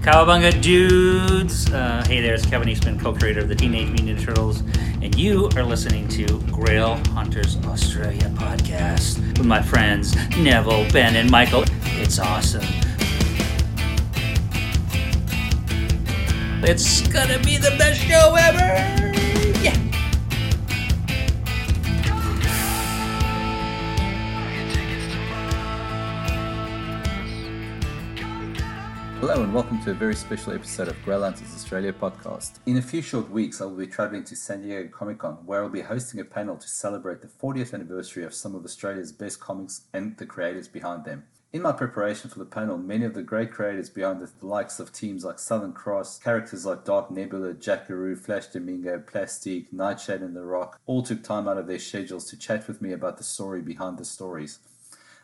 Cowabunga dudes! Uh, hey there, it's Kevin Eastman, co creator of the Teenage Mutant Ninja Turtles, and you are listening to Grail Hunters Australia podcast with my friends Neville, Ben, and Michael. It's awesome. It's gonna be the best show ever! Hello and welcome to a very special episode of Hunters Australia podcast. In a few short weeks, I will be traveling to San Diego Comic Con, where I'll be hosting a panel to celebrate the 40th anniversary of some of Australia's best comics and the creators behind them. In my preparation for the panel, many of the great creators behind the likes of teams like Southern Cross, characters like Dark Nebula, Jackaroo, Flash Damingo, Phantastique, Nightshade, and The Rock all took time out of their schedules to chat with me about the story behind the stories.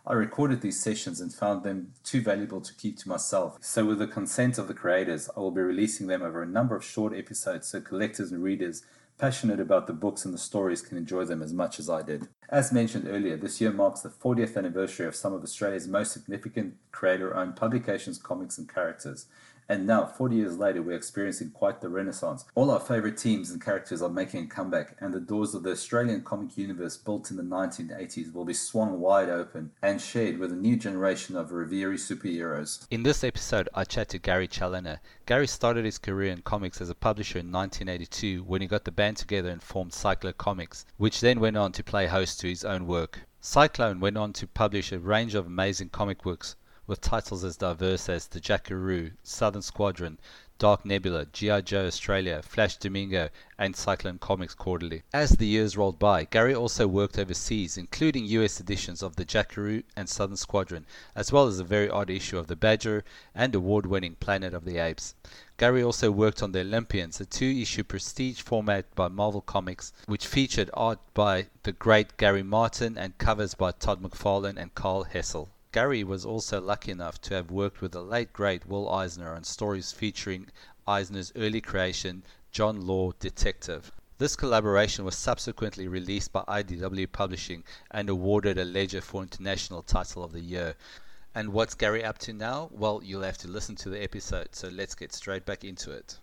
I recorded these sessions and found them too valuable to keep to myself. So, with the consent of the creators, I will be releasing them over a number of short episodes so collectors and readers passionate about the books and the stories can enjoy them as much as I did. As mentioned earlier, this year marks the 40th anniversary of some of Australia's most significant creator owned publications, comics, and characters. And now, 40 years later, we're experiencing quite the renaissance. All our favorite teams and characters are making a comeback, and the doors of the Australian comic universe built in the 1980s will be swung wide open and shared with a new generation of reverie superheroes. In this episode, I chat to Gary Chaloner. Gary started his career in comics as a publisher in 1982 when he got the band together and formed Cyclone Comics, which then went on to play host to his own work. Cyclone went on to publish a range of amazing comic books with titles as diverse as The Jackaroo, Southern Squadron, Dark Nebula, G.I. Joe Australia, Flash Damingo, and Cyclone Comics Quarterly. As the years rolled by, Gary also worked overseas, including US editions of The Jackaroo and Southern Squadron, as well as a very odd issue of The Badger and award winning Planet of the Apes. Gary also worked on The Olympians, a two issue prestige format by Marvel Comics, which featured art by the great Gary Martin and covers by Todd McFarlane and Karl Kesel. Gary was also lucky enough to have worked with the late great Will Eisner on stories featuring Eisner's early creation, John Law Detective. This collaboration was subsequently released by IDW Publishing and awarded a Ledger for International Title of the Year. And what's Gary up to now? Well, you'll have to listen to the episode, so let's get straight back into it.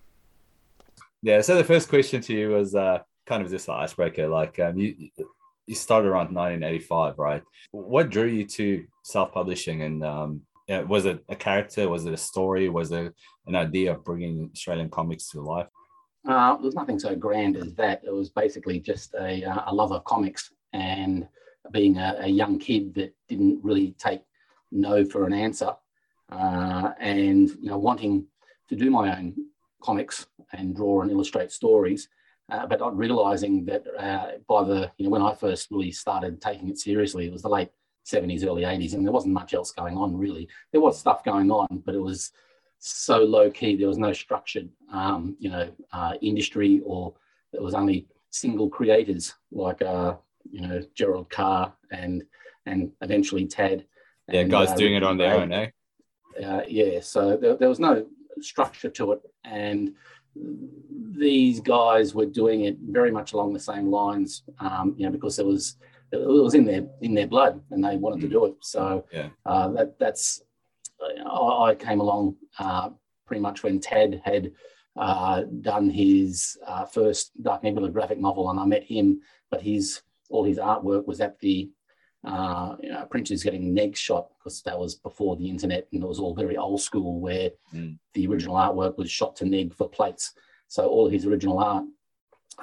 Yeah, so the first question to you was uh, kind of just an icebreaker. Like, um, you you started around 1985, right? What drew you to self-publishing, and um, was it a character? Was it a story? Was it an idea of bringing Australian comics to life? Uh, there was nothing so grand as that. It was basically just a, uh, a love of comics and being a, a, young kid that didn't really take no for an answer, uh, and you know wanting to do my own comics and draw and illustrate stories uh, but not realizing that uh, by the, you know, when I first really started taking it seriously, it was the late 70s, early 80s, and there wasn't much else going on really. There was stuff going on, but it was so low key. There was no structured, um, you know, uh, industry, or there was only single creators like, uh, you know, Gerald Carr and and eventually Tad. Yeah, and, guys uh, doing it on their own, eh? Uh, yeah, so there, there was no structure to it, and these guys were doing it very much along the same lines, um, you know, because it was it was in their in their blood and they wanted to do it. So yeah. uh, that that's I came along uh, pretty much when Tad had uh, done his uh, first Dark Nebula graphic novel, and I met him. But his all his artwork was at the uh, you know, printers getting neg shot because that was before the internet and it was all very old school where Mm. the original artwork was shot to neg for plates. So all his original art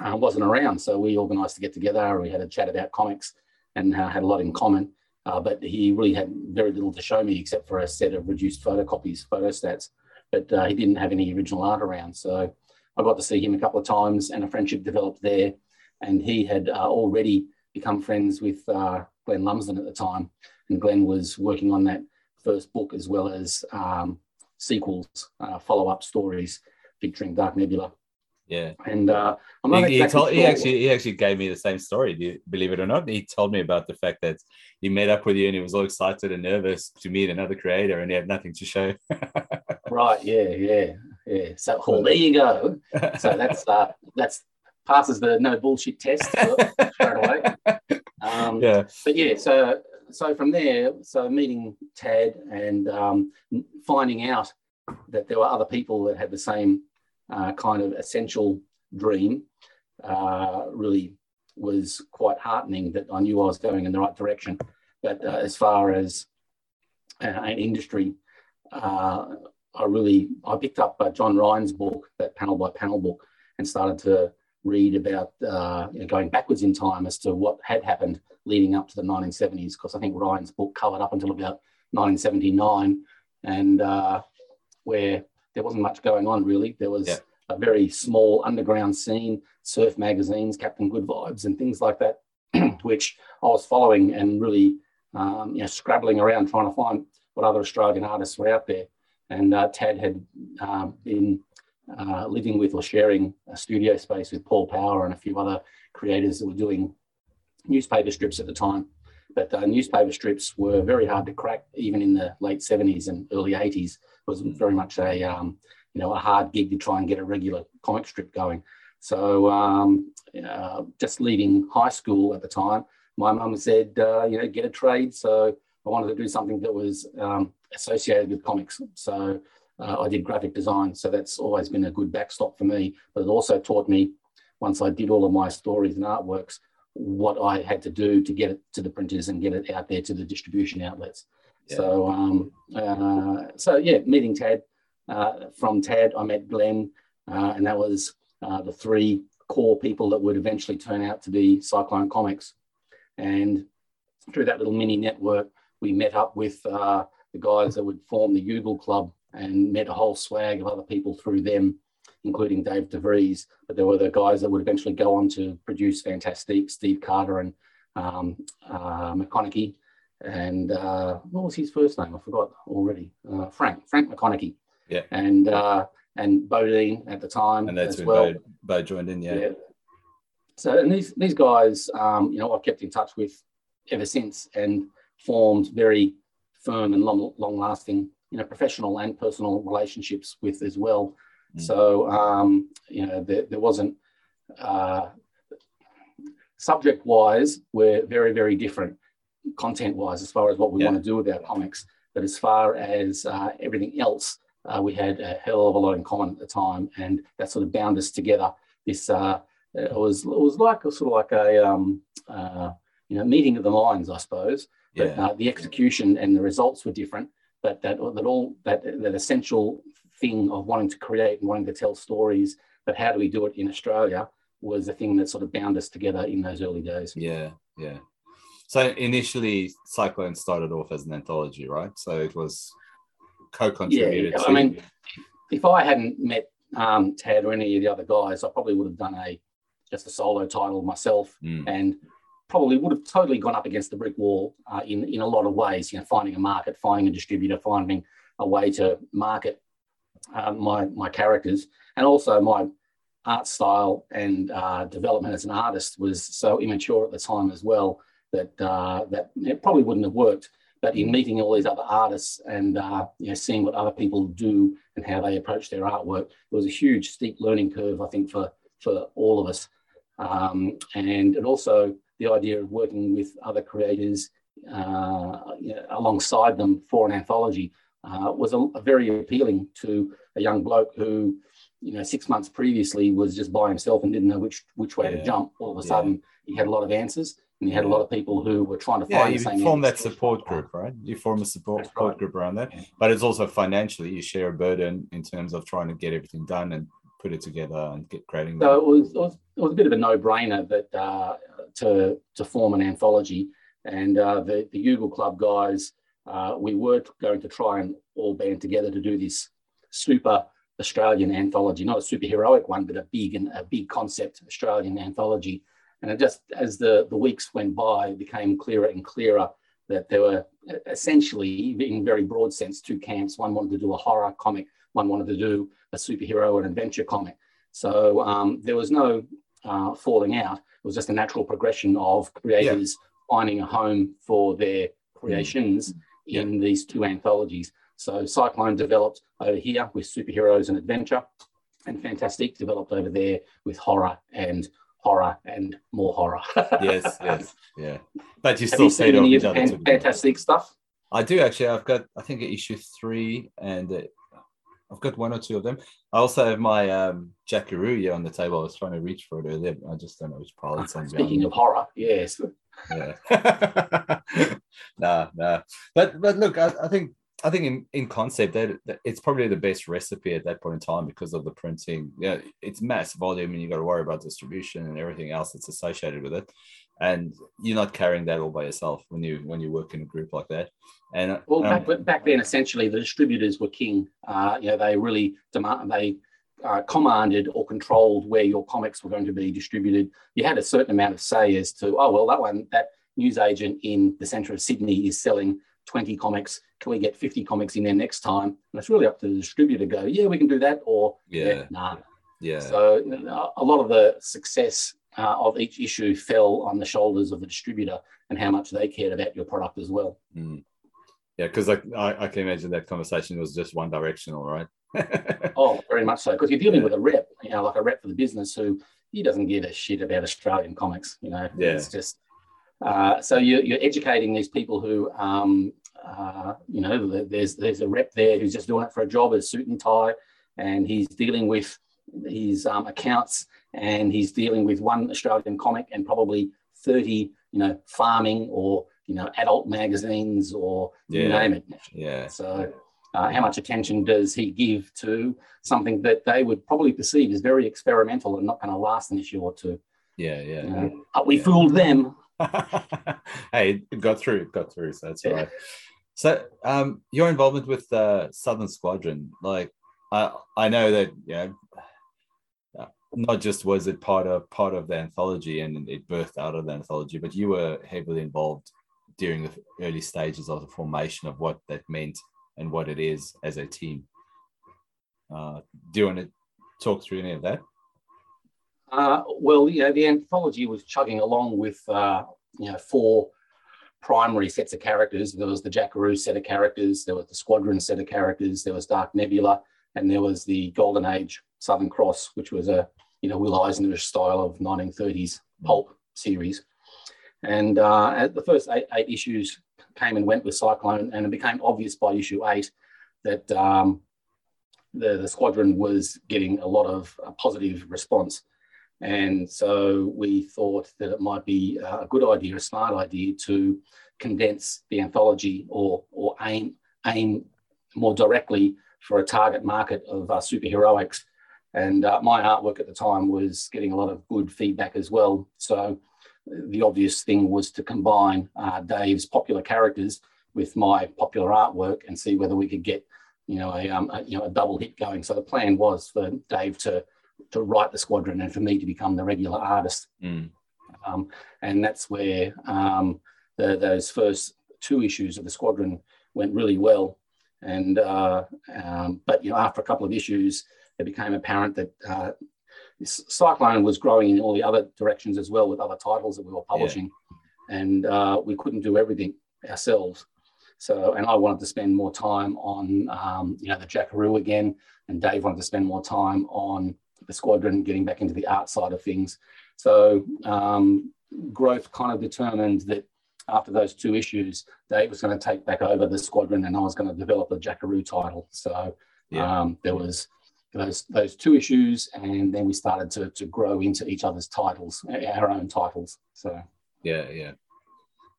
uh, wasn't around. So we organised to get together. We had a chat about comics and uh, had a lot in common. Uh, but he really had very little to show me except for a set of reduced photocopies, photostats. But uh, he didn't have any original art around. So I got to see him a couple of times and a friendship developed there. And he had uh, already become friends with uh, Glenn Lumsden at the time. And Glenn was working on that first book as well as um, sequels, uh, follow up stories featuring Dark Nebula. Yeah. And uh, I'm He, not he exactly told, he actually he actually gave me the same story. Do you believe it or not? He told me about the fact that he met up with you and he was all excited and nervous to meet another creator and he had nothing to show. Right, yeah, yeah, yeah. So well, there you go. So that's uh, that's passes the no bullshit test straight away. Um, yeah. but yeah, so so from there, so meeting Tad and um, finding out that there were other people that had the same uh, kind of essential dream uh, really was quite heartening that I knew I was going in the right direction. But uh, as far as uh, an industry, uh, I really I picked up uh, John Ryan's book, that panel by panel book, and started to read about uh, you know, going backwards in time as to what had happened leading up to the 1970s. Because I think Ryan's book covered up until about 1979, and uh, where there wasn't much going on really. There was yeah. a very small underground scene, surf magazines, Captain Good Vibes, and things like that, which I was following and really um, you know scrabbling around trying to find what other Australian artists were out there. And uh, Tad had uh, been uh, living with or sharing a studio space with Paul Power and a few other creators that were doing newspaper strips at the time. But uh, newspaper strips were very hard to crack, even in the late 70s and early 80s. It was very much a um, you know a hard gig to try and get a regular comic strip going. So um, uh, just leaving high school at the time, my mum said, uh, you know, get a trade. So I wanted to do something that was um, associated with comics. So I did graphic design. So that's always been a good backstop for me. But it also taught me, once I did all of my stories and artworks, what I had to do to get it to the printers and get it out there to the distribution outlets. Yeah. So, um, uh, so yeah, meeting Tad. Uh, from Tad, I met Glenn, uh, and that was uh, the three core people that would eventually turn out to be Cyclone Comics. And through that little mini network, we met up with uh, the guys that would form the Ugle Club and met a whole swag of other people through them, including Dave DeVries. But there were the guys that would eventually go on to produce Phantastique, Steve Carter and um, uh, McConaughey. And uh, what was his first name? I forgot already. Uh, Frank, Frank McConaughey. Yeah. And uh, and Bodine at the time. And that's as when well. Bo, Bo joined in, yeah. yeah. So and these these guys, um, you know, I've kept in touch with ever since and formed very firm and long long lasting you know professional and personal relationships with as well. Mm. So um, you know there, there wasn't uh, subject wise we're very very different content wise as far as what we yeah. want to do with our comics. But as far as uh, everything else, uh, we had a hell of a lot in common at the time, and that sort of bound us together. This uh, it was it was like a sort of like a um, uh, you know meeting of the minds, I suppose. But yeah. Uh, the execution and the results were different but that that all that that essential thing of wanting to create and wanting to tell stories, but how do we do it in Australia was the thing that sort of bound us together in those early days. Yeah, yeah. So initially, Cyclone started off as an anthology, right? So it was co-contributed. Yeah, to... I mean, if I hadn't met um, Tad or any of the other guys, I probably would have done a just a solo title myself, mm. and probably would have totally gone up against the brick wall uh, in, in a lot of ways, you know, finding a market, finding a distributor, finding a way to market uh, my, my characters. And also my art style and uh, development as an artist was so immature at the time as well that, uh, that it probably wouldn't have worked. But in meeting all these other artists and uh, you know, seeing what other people do and how they approach their artwork, it was a huge steep learning curve, I think, for, for all of us. Um, and it also the idea of working with other creators uh, you know, alongside them for an anthology uh, was a, a, very appealing to a young bloke who, you know, six months previously was just by himself and didn't know which which way yeah. to jump. All of a sudden, yeah. he had a lot of answers, and he had a lot of people who were trying to yeah, find. Yeah, you form that support group, right? You form a support, support group around that, but it's also financially you share a burden in terms of trying to get everything done and put it together and get creating. So it was, it was, it was a bit of a no-brainer that uh, to to form an anthology, and uh, the the Ugle Club guys, uh, we were going to try and all band together to do this super Australian anthology, not a superheroic one, but a big and a big concept Australian anthology. And it just as the the weeks went by, it became clearer and clearer that there were essentially, in very broad sense, two camps. One wanted to do a horror comic, one wanted to do a superhero and adventure comic. So um, there was no uh, falling out. It was just a natural progression of creators yeah. finding a home for their creations mm. in these two anthologies. So Cyclone developed over here with superheroes and adventure, and Phantastique developed over there with horror and horror and more horror. yes, yes, yeah. But you still see any each other. Phantastique stuff. I do actually. I've got I think issue three and I've got one or two of them. I also have my um, Jackaroo here on the table. I was trying to reach for it earlier. I just don't know which pile it's on. Speaking of horror, yes. Yeah. nah, nah. But but look, I, I think I think in, in concept that, that, it's probably the best recipe at that point in time because of the printing. Yeah, it's mass volume and you got to worry about distribution and everything else that's associated with it. And you're not carrying that all by yourself when you when you work in a group like that. And well, um, back, back then, essentially, the distributors were king. Uh, you know, they really demand they uh, commanded or controlled where your comics were going to be distributed. You had a certain amount of say as to, oh well, that one that news agent in the centre of Sydney is selling 20 comics. Can we get 50 comics in there next time? And it's really up to the distributor to go, yeah, we can do that, or yeah, yeah nah. Yeah. So a lot of the success uh, of each issue fell on the shoulders of the distributor and how much they cared about your product as well. Mm. Yeah, because like I, I, can imagine that conversation was just one directional, right? oh, very much so. Because you're dealing yeah. with a rep, you know, like a rep for the business who he doesn't give a shit about Australian comics. You know, yeah. it's just uh, so you're, you're, educating these people who, um, uh, you know, there's there's a rep there who's just doing it for a job, a suit and tie, and he's dealing with his um, accounts and he's dealing with one Australian comic and probably 30, you know, farming or you know adult magazines or yeah. you name it. Yeah. So. Uh, how much attention does he give to something that they would probably perceive as very experimental and not going to last an issue or two? Yeah, yeah. Uh, we yeah. fooled them. hey, it got through. It got through. So that's yeah. right. So, um, your involvement with uh, Southern Squadron, like, I I know that you know, not just was it part of part of the anthology and it birthed out of the anthology, but you were heavily involved during the early stages of the formation of what that meant and what it is as a team. Uh, do you want to talk through any of that? Uh, well, you know, the anthology was chugging along with, uh, you know, four primary sets of characters. There was the Jackaroo set of characters, there was the Squadron set of characters, there was Dark Nebula, and there was the Golden Age Southern Cross, which was a, you know, Will Eisner style of 1930s pulp series. And uh, the first eight, eight, issues came and went with Cyclone, and it became obvious by issue eight that um, the, the squadron was getting a lot of uh, positive response. And so we thought that it might be a good idea, a smart idea to condense the anthology or, or aim, aim more directly for a target market of uh, superheroics. And uh, my artwork at the time was getting a lot of good feedback as well. So the obvious thing was to combine uh, Dave's popular characters with my popular artwork and see whether we could get, you know, a, um, a, you know, a double hit going. So the plan was for Dave to to write the squadron and for me to become the regular artist. Mm. Um, and that's where um, the, those first two issues of the squadron went really well. And uh, um, but you know, after a couple of issues, it became apparent that uh, Cyclone was growing in all the other directions as well with other titles that we were publishing, yeah. and uh, we couldn't do everything ourselves. So, and I wanted to spend more time on, um, you know, the Jackaroo again, and Dave wanted to spend more time on the squadron, getting back into the art side of things. So um, growth kind of determined that after those two issues, Dave was going to take back over the squadron and I was going to develop the Jackaroo title. So yeah. um, there was those those two issues, and then we started to to grow into each other's titles, our own titles. So yeah, yeah.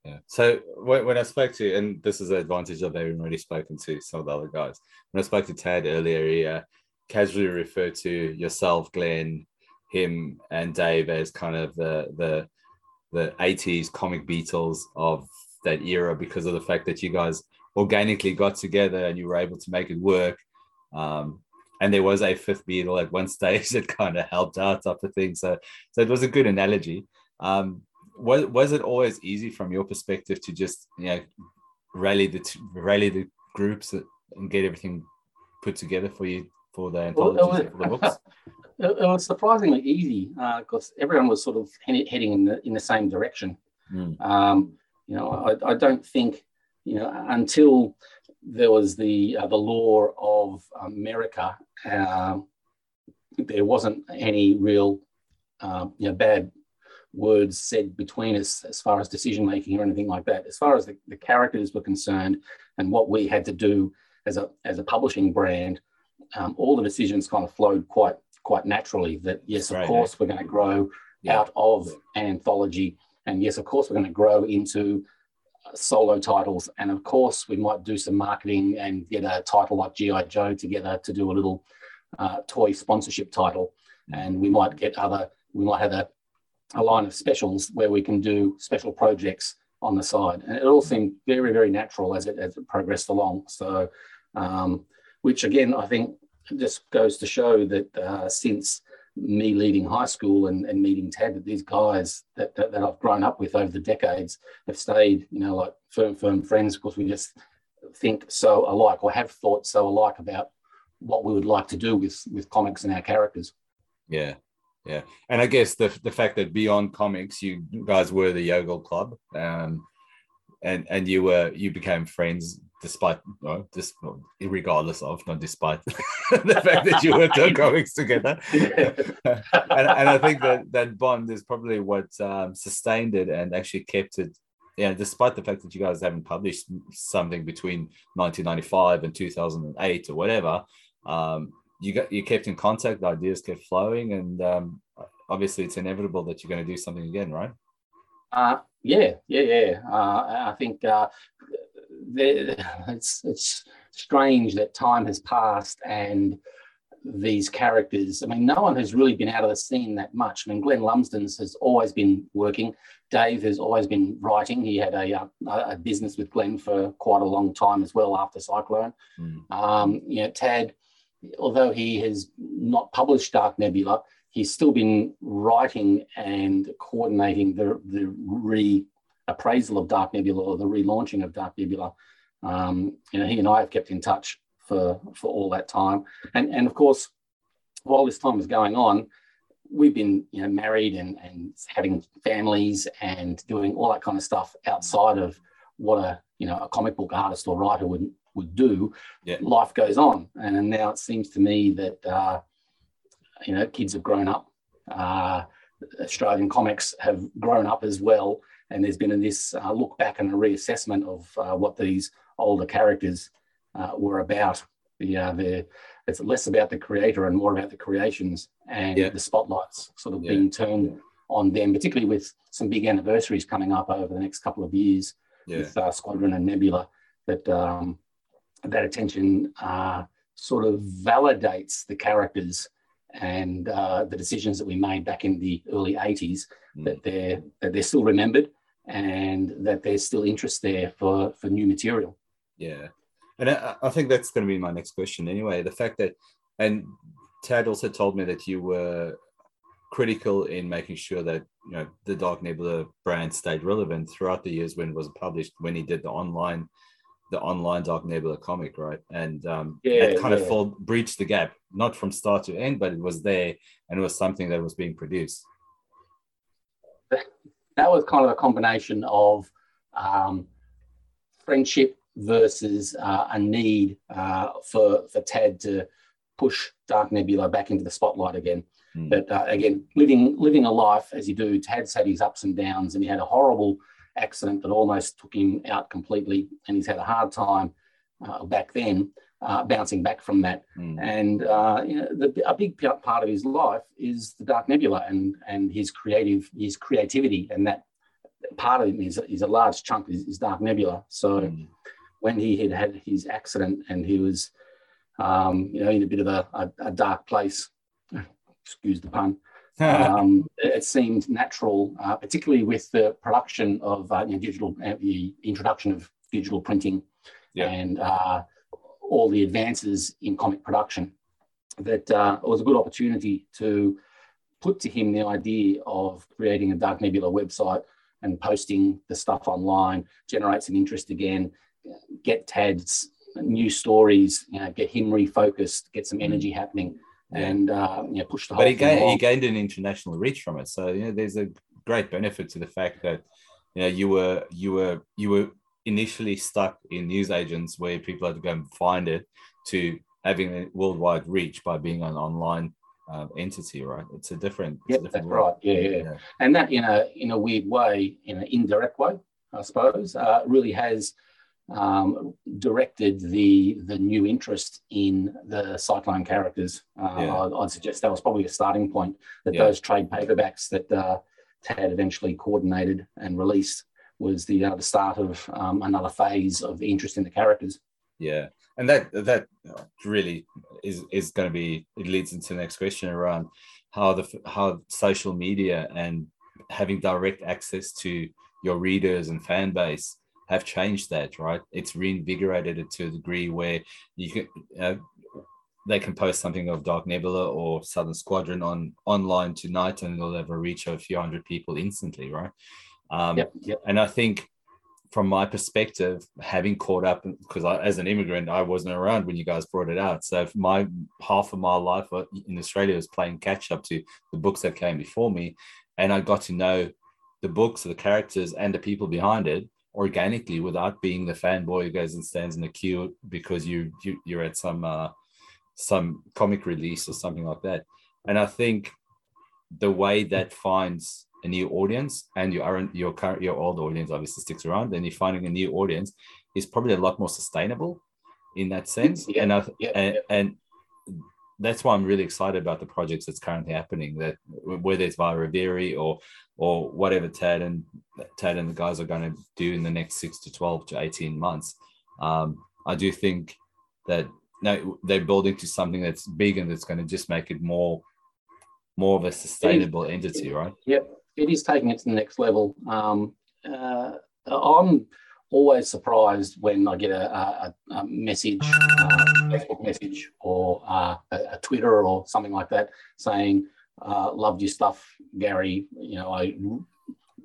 Yeah. So when, when I spoke to, and this is the advantage of having already spoken to some of the other guys. When I spoke to Tad earlier, he, uh, casually referred to yourself, Glenn, him, and Dave as kind of the the the 80s comic Beatles of that era because of the fact that you guys organically got together and you were able to make it work. Um, and there was a fifth Beatle at one stage that kind of helped out type of thing. So, so it was a good analogy. Um, was was it always easy from your perspective to just you know rally the rally the groups and get everything put together for you for the anthologies well, for the books? It, was surprisingly easy because uh, everyone was sort of heading in the in the same direction. Mm. Um, you know, I, I, don't think you know until there was the uh, the law of America, uh, there wasn't any real um, you know bad words said between us as far as decision making or anything like that. As far as the, the characters were concerned and what we had to do as a as a publishing brand, um, all the decisions kind of flowed quite quite naturally. That yes, of Right, course, we're going to grow Yeah. out of an anthology, and yes, of course, we're going to grow into uh, solo titles, and of course, we might do some marketing and get a title like GI Joe together to do a little uh, toy sponsorship title, and we might get other. We might have a, a line of specials where we can do special projects on the side, and it all seemed very, very natural as it as it progressed along. So, um, which again, I think just goes to show that uh, since me leaving high school and, and meeting Ted, that these guys that, that, that I've grown up with over the decades have stayed, you know, like firm, firm friends because we just think so alike or have thought so alike about what we would like to do with with comics and our characters. Yeah, yeah, and I guess the the fact that beyond comics, you guys were the Yogel Club, um, and and you were you became friends despite no, just regardless of not despite the fact that you were doing comics together, and, and I think that that bond is probably what um, sustained it and actually kept it. Yeah, despite the fact that you guys haven't published something between 1995 and 2008 or whatever, um, you got you kept in contact, the ideas kept flowing, and um, obviously it's inevitable that you're going to do something again, right? Uh, yeah, yeah, yeah. Uh, I think uh, it's it's strange that time has passed and these characters. I mean, no one has really been out of the scene that much. I mean, Glenn Lumsden's has always been working. Dave has always been writing. He had a, uh, a business with Glenn for quite a long time as well after Cyclone. Mm. Um, you know, Tad, although he has not published Dark Nebula, he's still been writing and coordinating the, the reappraisal of Dark Nebula or the relaunching of Dark Nebula. Um, you know, he and I have kept in touch for, for all that time. And, and of course, while this time was going on, we've been you know married and, and having families and doing all that kind of stuff outside of what a you know a comic book artist or writer would would do. Yeah. Life goes on, and now it seems to me that uh, you know kids have grown up. Uh, Australian comics have grown up as well, and there's been this uh, look back and a reassessment of uh, what these older characters uh, were about. The, uh, the it's less about the creator and more about the creations and Yeah. the spotlights sort of Yeah. being turned on them, particularly with some big anniversaries coming up over the next couple of years Yeah, with uh, Squadron and Nebula. That um, that attention uh, sort of validates the characters and uh, the decisions that we made back in the early 80s Mm. that they're that they're still remembered and that there's still interest there for for new material. yeah, and I, I think that's going to be my next question anyway. The fact that, and Tad also told me that you were critical in making sure that you know the Dark Nebula brand stayed relevant throughout the years when it was published. When he did the online, the online Dark Nebula comic, right? And um, Yeah, that kind of yeah. fall breached the gap, not from start to end, but it was there and it was something that was being produced. That was kind of a combination of um, friendship versus uh, a need uh, for for Tad to push Dark Nebula back into the spotlight again. Hmm. But uh, again, living living a life as you do, Tad's had his ups and downs, and he had a horrible accident that almost took him out completely, and he's had a hard time uh, back then. Uh, bouncing back from that, Mm. and uh, you know, the, a big part of his life is the Dark Nebula and and his creative his creativity, and that part of him is, is a large chunk is, is Dark Nebula. So Mm. when he had had his accident and he was, um, you know, in a bit of a, a, a dark place, excuse the pun, um, it seemed natural, uh, particularly with the production of uh, you know, digital, uh, the introduction of digital printing Yeah. and uh, all the advances in comic production, that uh, it was a good opportunity to put to him the idea of creating a Dark Nebula website and posting the stuff online, generate some interest again, get Tad's new stories, you know, get him refocused, get some energy happening. And uh, you know, push the whole but he gained, he gained an international reach from it. So you know, there's a great benefit to the fact that you know you were you were you were initially stuck in news agents where people had to go and find it to having a worldwide reach by being an online um, entity, right? It's a different. different that's world. right. Yeah, yeah, Yeah. and that in a in a weird way, in an indirect way, I suppose, uh, really has um, directed the the new interest in the Cyclone characters. Uh, Yeah. I, would suggest that was probably a starting point. That Yeah. those trade paperbacks that uh, Tad eventually coordinated and released was the uh, the start of um, another phase of interest in the characters. Yeah, and that that really is is going to be. It leads into the next question around how the how social media and having direct access to your readers and fan base have changed that. Right, it's reinvigorated it to a degree where you can. Uh, they can post something of Dark Nebula or Southern Squadron on online tonight, and it'll have a reach of a few hundred people instantly, right? Um, Yep, yep. and I think from my perspective, having caught up because as an immigrant, I wasn't around when you guys brought it out. So my half of my life in Australia was playing catch up to the books that came before me, and I got to know the books, the characters, and the people behind it organically without being the fanboy who goes and stands in the queue because you, you you're at some uh, some comic release or something like that. And I think the way that finds a new audience and your your current your old audience obviously sticks around and you're finding a new audience is probably a lot more sustainable in that sense. Yeah, and I, yeah, and, yeah. and that's why I'm really excited about the projects that's currently happening that whether it's via Reveri or or whatever Tad and Tad and the guys are going to do in the next six to 12 to 18 months. Um, I do think that no they're building to something that's big and that's going to just make it more more of a sustainable entity right? Yep, it is taking it to the next level. Um, uh, I'm always surprised when I get a, a, a message, uh, Facebook message, or uh, a, a Twitter or something like that, saying, uh, "Loved your stuff, Gary. You know, I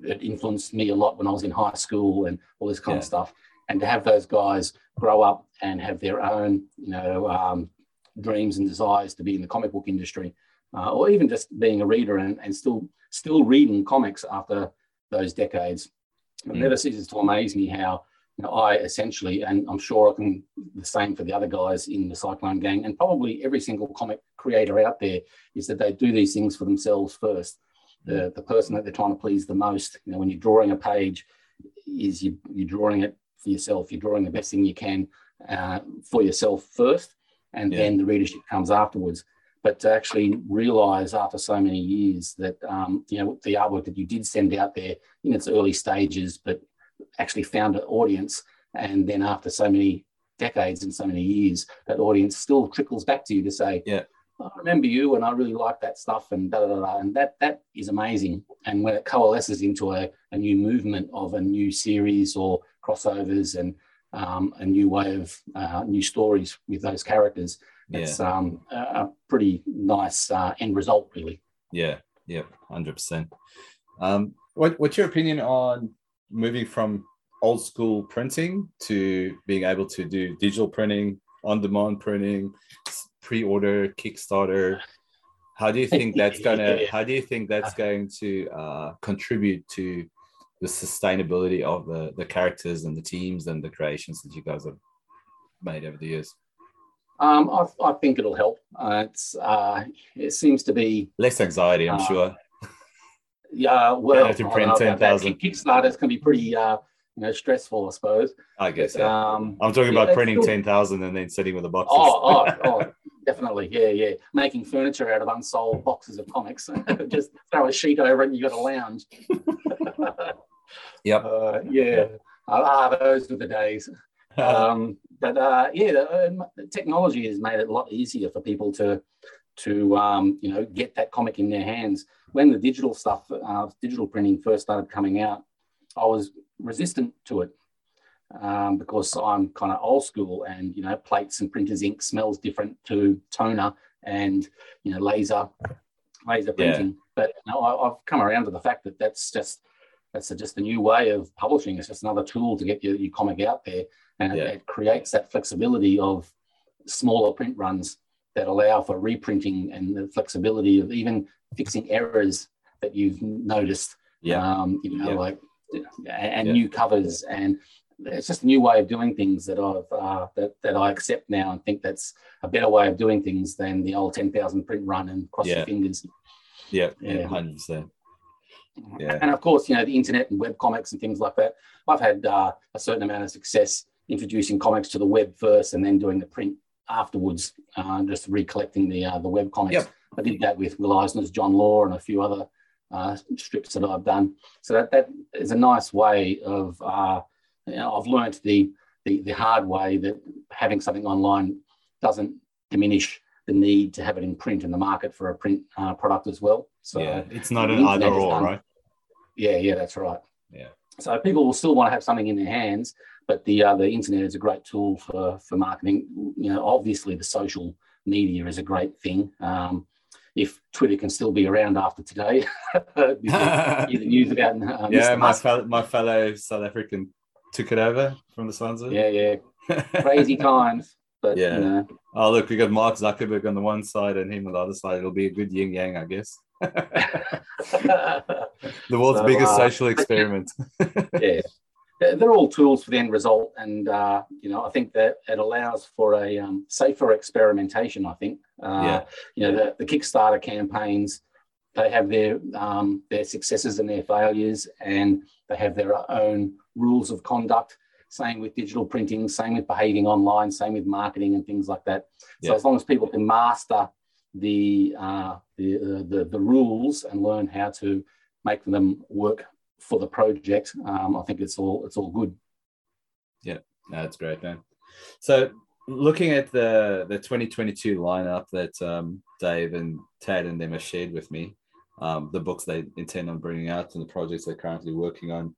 it influenced me a lot when I was in high school and all this kind Yeah. of stuff." And to have those guys grow up and have their own, you know, um, dreams and desires to be in the comic book industry, uh, or even just being a reader and, and still still reading comics after those decades. It Mm. never ceases to amaze me how you know, I essentially, and I'm sure I can the same for the other guys in the Cyclone Gang, and probably every single comic creator out there, is that they do these things for themselves first. The, the person that they're trying to please the most, you know, when you're drawing a page, is you, you're drawing it for yourself. You're drawing the best thing you can uh, for yourself first, and Yeah. then the readership comes afterwards but to actually realize after so many years that um, you know the artwork that you did send out there in its early stages, but actually found an audience, and then after so many decades and so many years, that audience still trickles back to you to say, Yeah. I remember you, and I really like that stuff, and da da da, da. and that that is amazing. And when it coalesces into a, a new movement of a new series or crossovers and um, a new way of uh, new stories with those characters, yeah it's um, a pretty nice uh, end result, really. Yeah, yeah, hundred percent. Um, what what's your opinion on moving from old school printing to being able to do digital printing, on demand printing, pre-order, Kickstarter? How do you think that's gonna? Yeah. How do you think that's going to uh, contribute to the sustainability of the the characters and the teams and the creations that you guys have made over the years? Um, I, I think it'll help. Uh, it's uh, it seems to be Less anxiety, I'm Uh, sure. yeah. Well, to print that. 10,000. Kickstarters can be pretty uh, you know stressful, I suppose. I guess. But, Yeah. um, I'm talking yeah, about printing ten thousand and then sitting with the boxes. Oh, oh, oh, definitely. Yeah, yeah. Making furniture out of unsold boxes of comics. Just throw a sheet over it and you got a lounge. Yep. Uh, yeah. Ah, those were the days. Um, but uh, yeah, the, um, the technology has made it a lot easier for people to to um, you know get that comic in their hands. When the digital stuff, uh, digital printing first started coming out, I was resistant to it um, because I'm kind of old school, and you know plates and printers ink smells different to toner and you know laser laser Yeah. printing. But you know, I, I've come around to the fact that that's just that's just a new way of publishing. It's just another tool to get your, your comic out there, and it- Yeah. it, creates that flexibility of smaller print runs that allow for reprinting and the flexibility of even fixing errors that you've noticed. Yeah. Um, you know, Yeah. like and Yeah. new covers, and it's just a new way of doing things that I've uh, that that I accept now and think that's a better way of doing things than the old ten thousand print run and cross your fingers. Yeah, Yeah. yeah, hundred percent. Yeah. And of course, you know, the internet and web comics and things like that. I've had uh, a certain amount of success introducing comics to the web first and then doing the print afterwards, uh, just recollecting the uh, the web comics. Yep. I did that with Will Eisner's John Law and a few other uh, strips that I've done. So that, that is a nice way of, uh, you know, I've learned the, the, the hard way that having something online doesn't diminish the need to have it in print in the market for a print uh, product as well. So yeah, it's not an either or, done- right? yeah, yeah, that's right. Yeah. So people will still want to have something in their hands, but the uh, the internet is a great tool for for marketing. You know, obviously the social media is a great thing. Um, if Twitter can still be around after today, you can hear the news about uh, yeah, Mr. my fellow, my fellow South African took it over from the Swansea. Yeah, yeah, crazy times. But Yeah. you know, oh, look, we got Mark Zuckerberg on the one side and him on the other side. It'll be a good yin yang, I guess. The world's So, biggest uh, social experiment. yeah, they're all tools for the end result, and uh, you know, I think that it allows for a um, safer experimentation. I think, uh, Yeah. you know, the, the Kickstarter campaigns, they have their um, their successes and their failures, and they have their own rules of conduct. Same with digital printing, same with behaving online, same with marketing and things like that. So Yeah. as long as people can master the uh, the, uh, the the rules and learn how to make them work for the project, um, I think it's all it's all good. No, that's great, man. So, looking at the the 2022 lineup that um, Dave and Tad and them have shared with me, um, the books they intend on bringing out and the projects they're currently working on,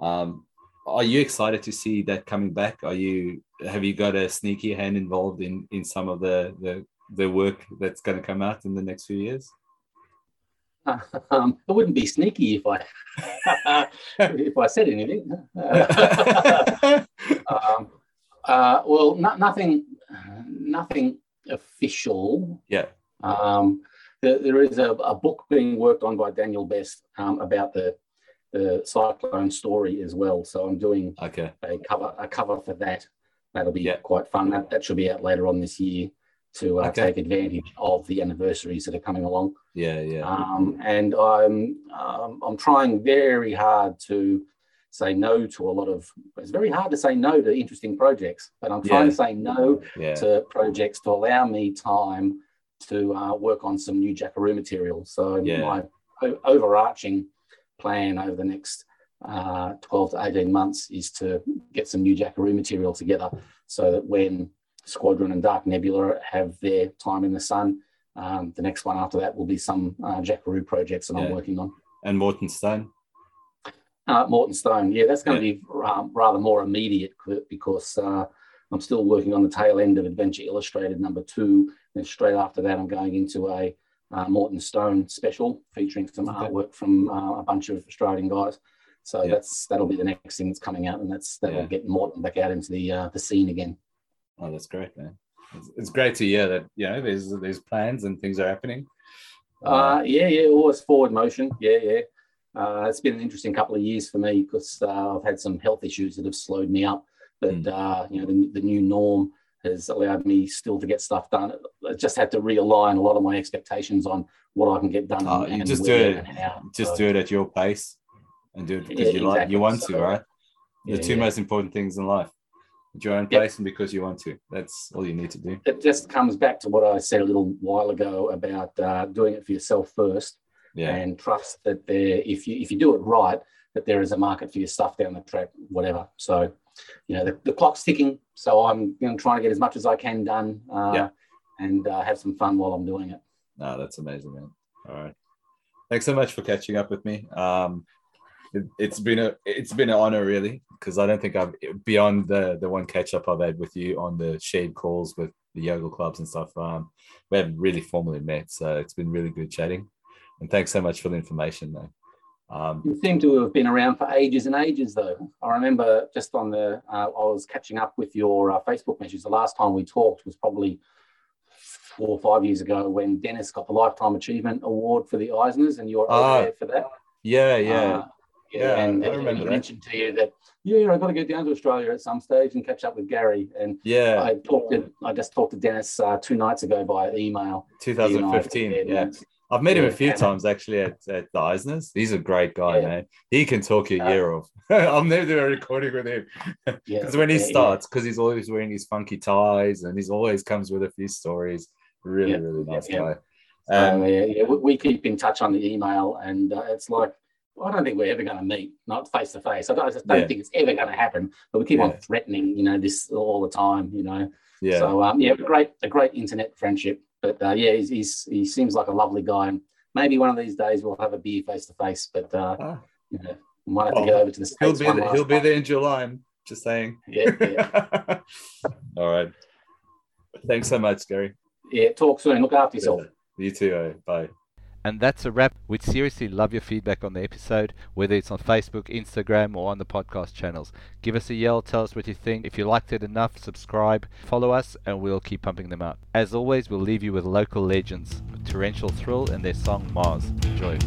um, are you excited to see that coming back? Are you have you got a sneaky hand involved in in some of the the the work that's going to come out in the next few years? Um, it wouldn't be sneaky if I if I said anything. um, uh, well, no, nothing, nothing official. yeah. Um, there, there is a, a book being worked on by Daniel Best um, about the the cyclone story as well. So I'm doing Okay. a cover a cover for that. That'll be Yeah. quite fun. That, that should be out later on this year to uh, Okay. take advantage of the anniversaries that are coming along. Yeah. Yeah. Um, and I'm um, I'm trying very hard to say no to a lot of. It's very hard to say no to interesting projects, but I'm trying Yeah. to say no yeah. to projects to allow me time to uh, work on some new Jackaroo material. So Yeah. my o- overarching plan over the next uh, 12 to 18 months is to get some new Jackaroo material together so that when Squadron and Dark Nebula have their time in the sun, um, the next one after that will be some uh, Jackaroo projects that I'm working on. and Morton Stone. Uh, Morton Stone, yeah, that's going to be um, rather more immediate because uh, I'm still working on the tail end of Adventure Illustrated number two. And straight after that, I'm going into a uh, Morton Stone special featuring some Okay. artwork from uh, a bunch of Australian guys. So Yeah. that's that'll be the next thing that's coming out, and that's that'll Yeah. get Morton back out into the uh, the scene again. Oh, that's great, man. It's, it's great to hear that you know there's there's plans and things are happening. Uh, yeah, yeah, always forward motion. Yeah, yeah. Uh, it's been an interesting couple of years for me because uh, I've had some health issues that have slowed me up. But Mm. uh, you know, the, the new norm has allowed me still to get stuff done. I just had to realign a lot of my expectations on what I can get done. Oh, and just do it. Just So, do it at your pace, and do it because Yeah, you like you want to, right? The yeah, two yeah. most important things in life: at your own Yep. pace and because you want to. That's all you need to do. It just comes back to what I said a little while ago about uh, doing it for yourself first. Yeah, and trust that there if you if you do it right that there is a market for your stuff down the track whatever so you know the, the clock's ticking so i'm going to try to get as much as i can done uh, Yeah. and uh, have some fun while i'm doing it no, that's amazing, man. All right, thanks so much for catching up with me. Um, it, it's been a it's been an honor, really, because I don't think I've beyond the the one catch up I've had with you on the shared calls with the yoga clubs and stuff. Um, we haven't really formally met, so it's been really good chatting. And thanks so much for the information, man. Um, you seem to have been around for ages and ages though i remember just on the uh, i was catching up with your uh, facebook messages the last time we talked was probably four or five years ago when dennis got the lifetime achievement award for the eisners and you're Ah, there for that yeah, yeah, Uh, Yeah, and I remember mentioned to you that yeah, I've got to go down to Australia at some stage and catch up with Gary. And yeah. I talked to, I just talked to Dennis uh, two nights ago via email. He and I 2015. compared Yeah. I've met him a few times actually at, at the Eisners. He's a great guy, Yeah. man. He can talk your Uh, ear off. I'll never do a recording with him Yeah, because when he yeah, yeah. starts, because he's always wearing his funky ties and he's always comes with a few stories. Really, Yeah, really nice yeah. guy. So, Um, yeah, yeah, we, we keep in touch on the email, and uh, it's like I don't think we're ever going to meet, not face to face. I don't, just don't Yeah. think it's ever going to happen. But we keep on threatening, you know, this all the time, you know. yeah, So um, yeah, great, a great internet friendship. But uh, yeah, he's, he's he seems like a lovely guy, and maybe one of these days we'll have a beer face to face. But uh, Ah. you know, might have to Oh, get over to the he'll be there, he'll be there in July. I'm just saying. Yeah, yeah, All right. Thanks so much, Gary. yeah. Talk soon. Look after yourself. You too. eh? Bye. And that's a wrap. We'd seriously love your feedback on the episode, whether it's on Facebook, Instagram, or on the podcast channels. Give us a yell, tell us what you think. If you liked it enough, subscribe, follow us, and we'll keep pumping them out. As always, we'll leave you with local legends, Torrential Thrill, and their song Mars. Enjoy.